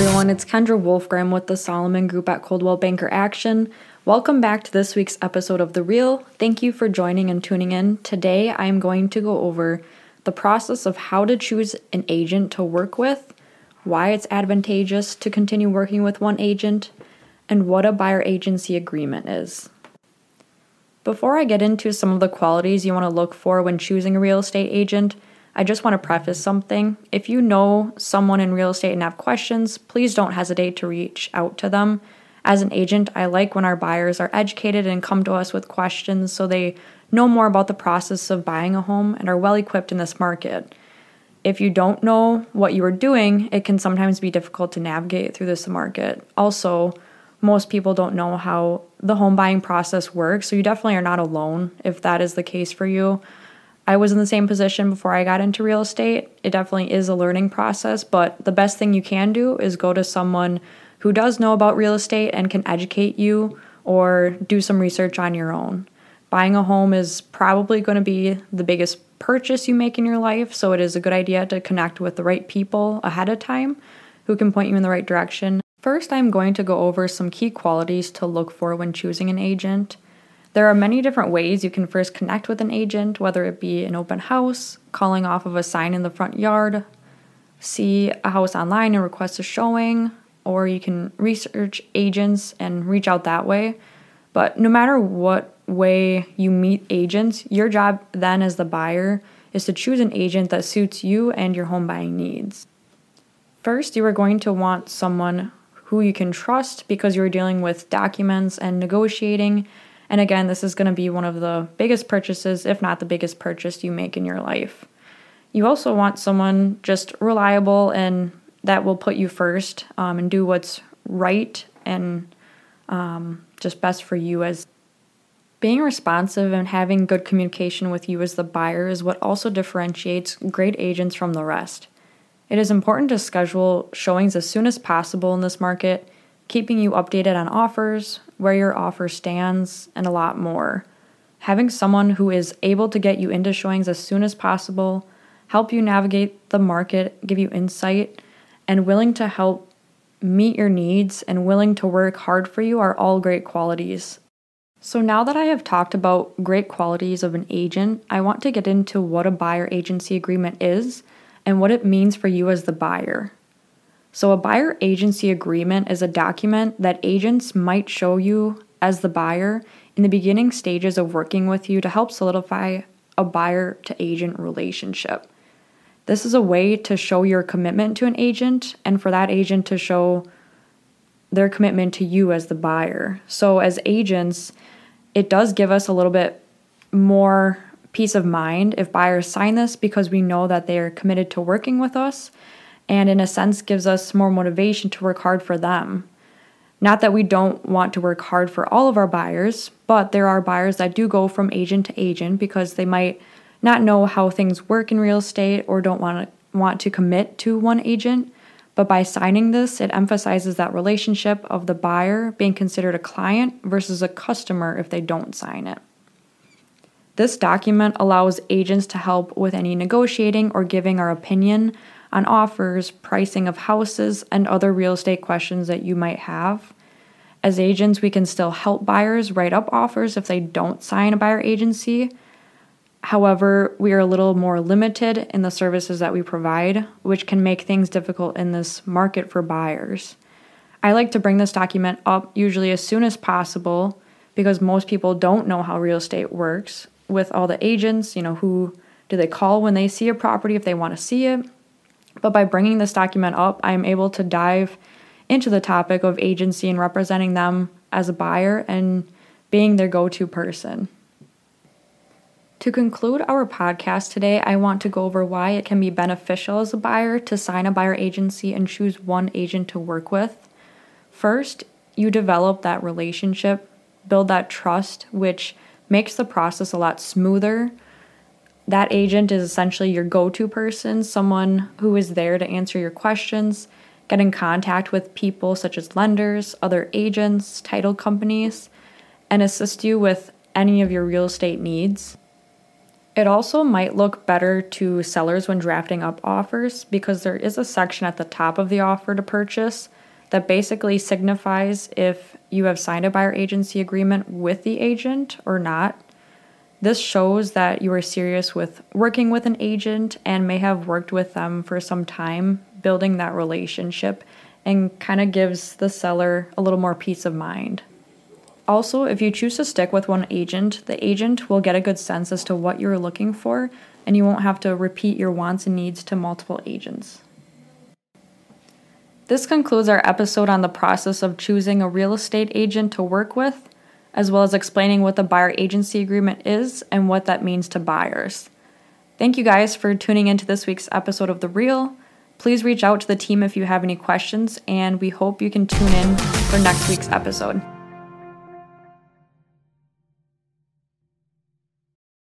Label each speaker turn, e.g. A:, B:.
A: everyone, it's Kendra Wolfgram with the Solomon Group at Coldwell Banker Action. Welcome back to this week's episode of The Real. Thank you for joining and tuning in. Today I am going to go over the process of how to choose an agent to work with, why it's advantageous to continue working with one agent, and what a buyer agency agreement is. Before I get into some of the qualities you want to look for when choosing a real estate agent, I just want to preface something. If you know someone in real estate and have questions, please don't hesitate to reach out to them. As an agent, I like when our buyers are educated and come to us with questions so they know more about the process of buying a home and are well equipped in this market. If you don't know what you are doing, it can sometimes be difficult to navigate through this market. Also, most people don't know how the home buying process works, so you definitely are not alone if that is the case for you. I was in the same position before I got into real estate. It definitely is a learning process, but the best thing you can do is go to someone who does know about real estate and can educate you or do some research on your own. Buying a home is probably going to be the biggest purchase you make in your life, so it is a good idea to connect with the right people ahead of time who can point you in the right direction. First, I'm going to go over some key qualities to look for when choosing an agent. There are many different ways you can first connect with an agent, whether it be an open house, calling off of a sign in the front yard, see a house online and request a showing, or you can research agents and reach out that way. But no matter what way you meet agents, your job then as the buyer is to choose an agent that suits you and your home buying needs. First, you are going to want someone who you can trust because you're dealing with documents and negotiating. And again, this is going to be one of the biggest purchases, if not the biggest purchase you make in your life. You also want someone just reliable and that will put you first um, and do what's right and um, just best for you as being responsive and having good communication with you as the buyer is what also differentiates great agents from the rest. It is important to schedule showings as soon as possible in this market, keeping you updated on offers, where your offer stands, and a lot more. Having someone who is able to get you into showings as soon as possible, help you navigate the market, give you insight, and willing to help meet your needs and willing to work hard for you are all great qualities. So, now that I have talked about great qualities of an agent, I want to get into what a buyer agency agreement is and what it means for you as the buyer. So, a buyer agency agreement is a document that agents might show you as the buyer in the beginning stages of working with you to help solidify a buyer to agent relationship. This is a way to show your commitment to an agent and for that agent to show their commitment to you as the buyer. So, as agents, it does give us a little bit more peace of mind if buyers sign this because we know that they are committed to working with us and, in a sense, gives us more motivation to work hard for them. Not that we don't want to work hard for all of our buyers, but there are buyers that do go from agent to agent because they might not know how things work in real estate or don't want to want to commit to one agent. But by signing this, it emphasizes that relationship of the buyer being considered a client versus a customer if they don't sign it. This document allows agents to help with any negotiating or giving our opinion on offers, pricing of houses, and other real estate questions that you might have. As agents, we can still help buyers write up offers if they don't sign a buyer agency. However, we are a little more limited in the services that we provide, which can make things difficult in this market for buyers. I like to bring this document up usually as soon as possible because most people don't know how real estate works with all the agents, you know, who do they call when they see a property if they want to see it. But by bringing this document up, I am able to dive into the topic of agency and representing them as a buyer and being their go to person. To conclude our podcast today, I want to go over why it can be beneficial as a buyer to sign a buyer agency and choose one agent to work with. First, you develop that relationship, build that trust, which makes the process a lot smoother. That agent is essentially your go to person, someone who is there to answer your questions, get in contact with people such as lenders, other agents, title companies, and assist you with any of your real estate needs. It also might look better to sellers when drafting up offers because there is a section at the top of the offer to purchase that basically signifies if you have signed a buyer agency agreement with the agent or not. This shows that you are serious with working with an agent and may have worked with them for some time, building that relationship, and kind of gives the seller a little more peace of mind. Also, if you choose to stick with one agent, the agent will get a good sense as to what you're looking for, and you won't have to repeat your wants and needs to multiple agents. This concludes our episode on the process of choosing a real estate agent to work with, as well as explaining what the buyer agency agreement is and what that means to buyers. Thank you guys for tuning into this week's episode of The Real. Please reach out to the team if you have any questions, and we hope you can tune in for next week's episode.